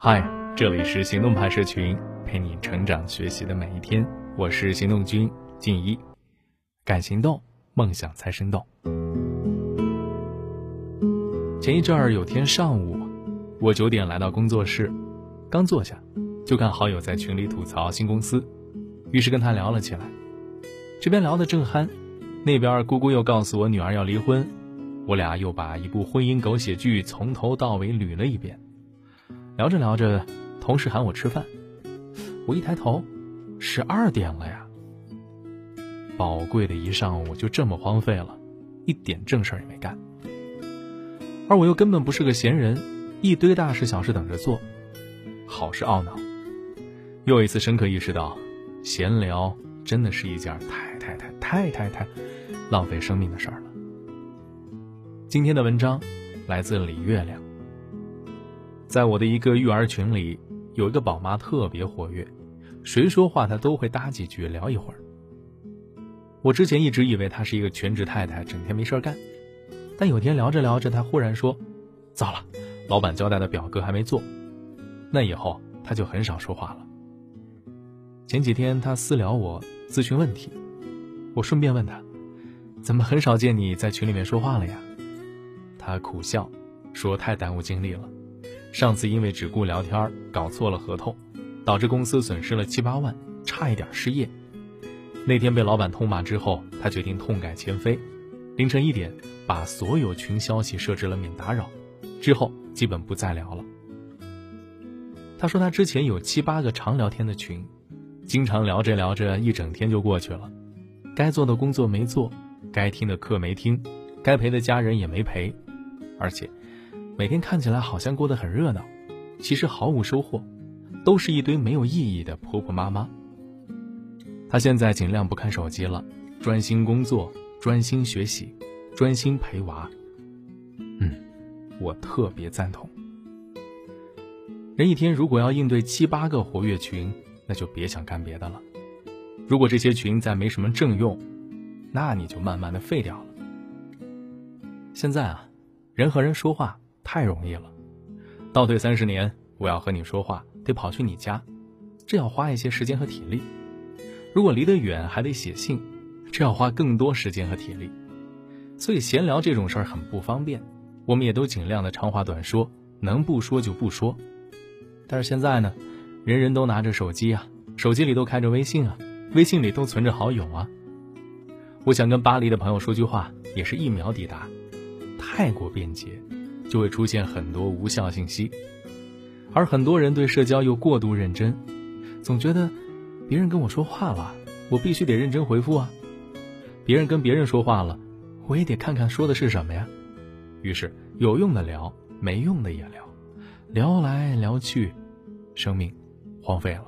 嗨，这里是行动派社群，陪你成长学习的每一天。我是行动君静一，敢行动，梦想才生动。前一阵儿有天上午，我九点来到工作室，刚坐下，就看好友在群里吐槽新公司，于是跟他聊了起来。这边聊得正酣，那边姑姑又告诉我女儿要离婚，我俩又把一部婚姻狗血剧从头到尾捋了一遍。聊着聊着，同事喊我吃饭，我一抬头，十二点了呀。宝贵的一上午就这么荒废了，一点正事儿也没干。而我又根本不是个闲人，一堆大事小事等着做，好是懊恼。又一次深刻意识到，闲聊真的是一件太太太太太太浪费生命的事儿了。今天的文章来自李月亮。在我的一个育儿群里，有一个宝妈特别活跃，谁说话她都会搭几句聊一会儿。我之前一直以为她是一个全职太太，整天没事干。但有天聊着聊着，她忽然说：“糟了，老板交代的表格还没做。”那以后她就很少说话了。前几天她私聊我咨询问题，我顺便问她：“怎么很少见你在群里面说话了呀？”她苦笑说：“太耽误精力了。”上次因为只顾聊天搞错了合同，导致公司损失了七八万，差一点失业。那天被老板痛骂之后，他决定痛改前非，凌晨一点把所有群消息设置了免打扰，之后基本不再聊了。他说他之前有七八个常聊天的群，经常聊着聊着一整天就过去了，该做的工作没做，该听的课没听，该陪的家人也没陪，而且。每天看起来好像过得很热闹，其实毫无收获，都是一堆没有意义的婆婆妈妈。她现在尽量不看手机了，专心工作，专心学习，专心陪娃。嗯，我特别赞同。人一天如果要应对七八个活跃群，那就别想干别的了。如果这些群再没什么正用，那你就慢慢的废掉了。现在啊，人和人说话。太容易了，倒退三十年，我要和你说话，得跑去你家，这要花一些时间和体力；如果离得远，还得写信，这要花更多时间和体力。所以闲聊这种事儿很不方便，我们也都尽量的长话短说，能不说就不说。但是现在呢，人人都拿着手机啊，手机里都开着微信啊，微信里都存着好友啊。我想跟巴黎的朋友说句话，也是一秒抵达，太过便捷。就会出现很多无效信息，而很多人对社交又过度认真，总觉得别人跟我说话了，我必须得认真回复啊；别人跟别人说话了，我也得看看说的是什么呀。于是有用的聊，没用的也聊，聊来聊去，生命荒废了。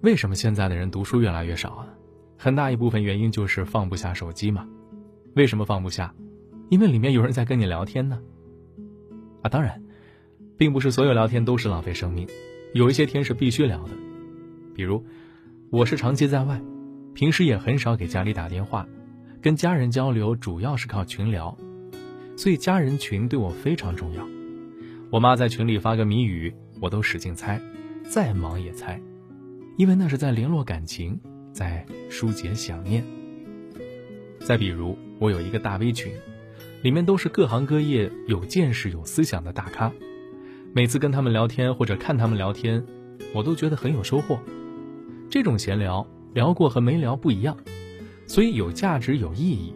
为什么现在的人读书越来越少啊？很大一部分原因就是放不下手机嘛。为什么放不下？因为里面有人在跟你聊天呢，啊，当然，并不是所有聊天都是浪费生命，有一些天是必须聊的，比如，我是长期在外，平时也很少给家里打电话，跟家人交流主要是靠群聊，所以家人群对我非常重要。我妈在群里发个谜语，我都使劲猜，再忙也猜，因为那是在联络感情，在疏解想念。再比如，我有一个大 V 群。里面都是各行各业有见识、有思想的大咖，每次跟他们聊天或者看他们聊天，我都觉得很有收获。这种闲聊聊过和没聊不一样，所以有价值、有意义。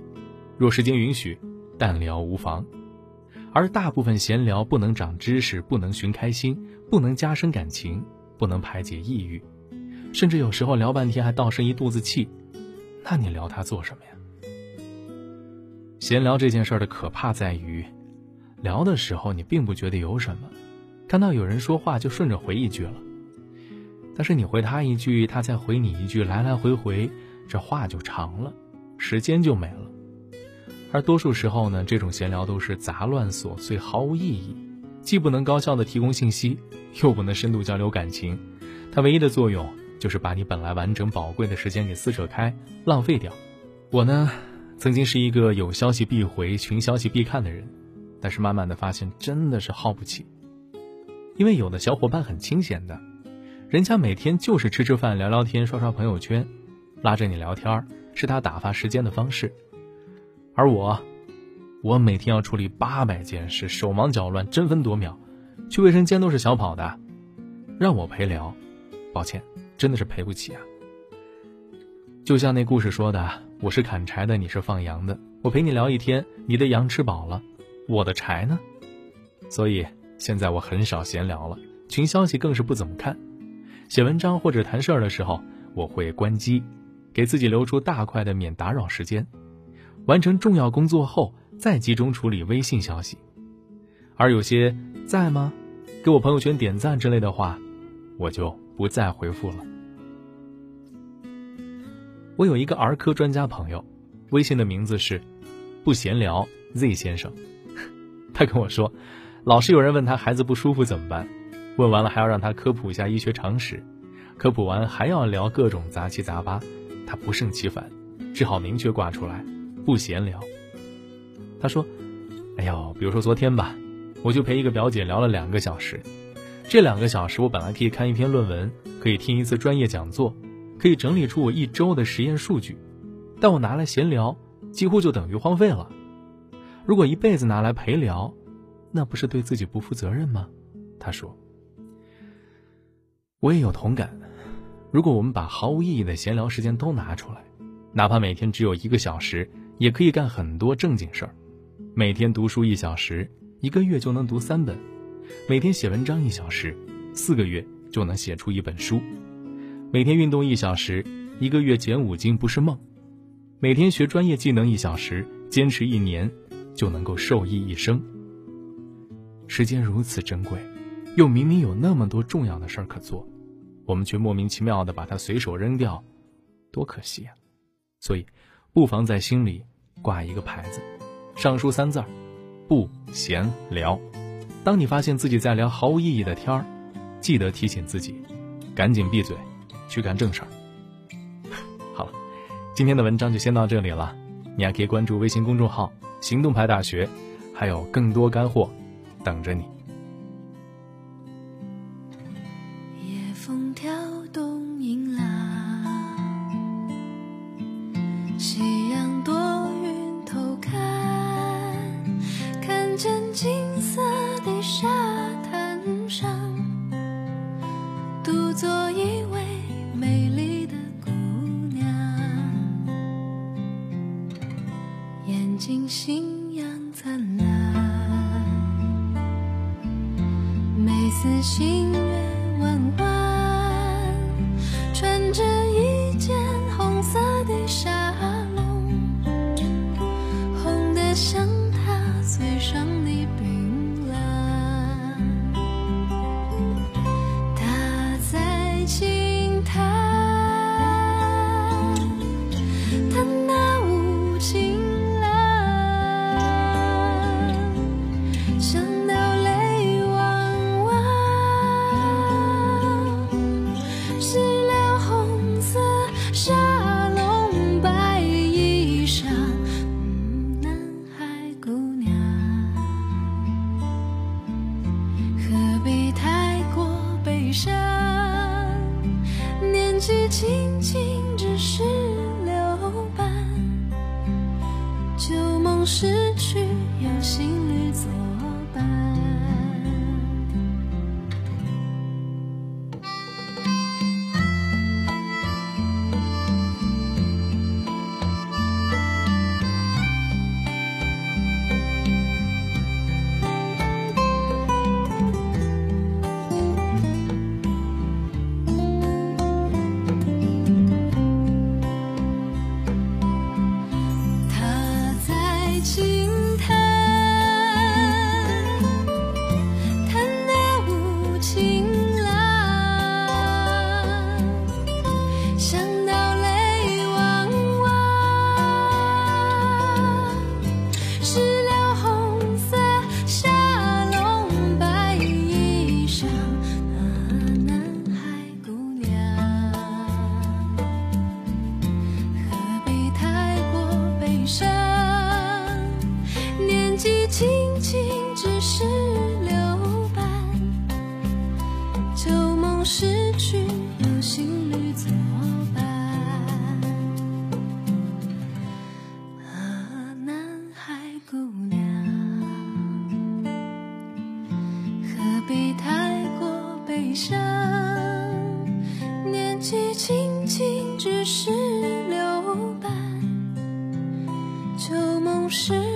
若时间允许，淡聊无妨。而大部分闲聊不能长知识，不能寻开心，不能加深感情，不能排解抑郁，甚至有时候聊半天还倒生一肚子气，那你聊它做什么呀？闲聊这件事儿的可怕在于，聊的时候你并不觉得有什么，看到有人说话就顺着回一句了。但是你回他一句，他再回你一句，来来回回，这话就长了，时间就没了。而多数时候呢，这种闲聊都是杂乱琐碎，毫无意义，既不能高效的提供信息，又不能深度交流感情，它唯一的作用就是把你本来完整宝贵的时间给撕扯开，浪费掉。我呢？曾经是一个有消息必回、群消息必看的人，但是慢慢的发现真的是耗不起。因为有的小伙伴很清闲的，人家每天就是吃吃饭、聊聊天、刷刷朋友圈，拉着你聊天是他打发时间的方式。而我，我每天要处理八百件事，手忙脚乱，争分夺秒，去卫生间都是小跑的，让我陪聊，抱歉，真的是赔不起啊。就像那故事说的，我是砍柴的，你是放羊的，我陪你聊一天，你的羊吃饱了，我的柴呢？所以现在我很少闲聊了，群消息更是不怎么看。写文章或者谈事儿的时候，我会关机，给自己留出大块的免打扰时间。完成重要工作后，再集中处理微信消息。而有些在吗？给我朋友圈点赞之类的话，我就不再回复了。我有一个儿科专家朋友，微信的名字是“不闲聊 Z 先生”，他跟我说。老是有人问他孩子不舒服怎么办，问完了还要让他科普一下医学常识，科普完还要聊各种杂七杂八，他不胜其烦，只好明确挂出来，不闲聊。他说：“哎呦，比如说昨天吧，我就陪一个表姐聊了两个小时，这两个小时我本来可以看一篇论文，可以听一次专业讲座，可以整理出我一周的实验数据，但我拿来闲聊，几乎就等于荒废了。如果一辈子拿来陪聊。”那不是对自己不负责任吗？他说：“我也有同感。如果我们把毫无意义的闲聊时间都拿出来，哪怕每天只有一个小时，也可以干很多正经事儿。每天读书一小时，一个月就能读三本；每天写文章一小时，四个月就能写出一本书；每天运动一小时，一个月减五斤不是梦；每天学专业技能一小时，坚持一年就能够受益一生。”时间如此珍贵，又明明有那么多重要的事儿可做，我们却莫名其妙的把它随手扔掉，多可惜啊！所以，不妨在心里挂一个牌子，上书三字儿：不闲聊。当你发现自己在聊毫无意义的天儿，记得提醒自己，赶紧闭嘴，去干正事儿。好了，今天的文章就先到这里了。你还可以关注微信公众号“行动派大学”，还有更多干货。等着你。夜风挑动银浪，眼睛星样灿烂。每次星月弯弯，旧梦失去有新侣作伴。啊，南海姑娘。何必太过悲伤？年纪轻轻只是留白。旧梦失。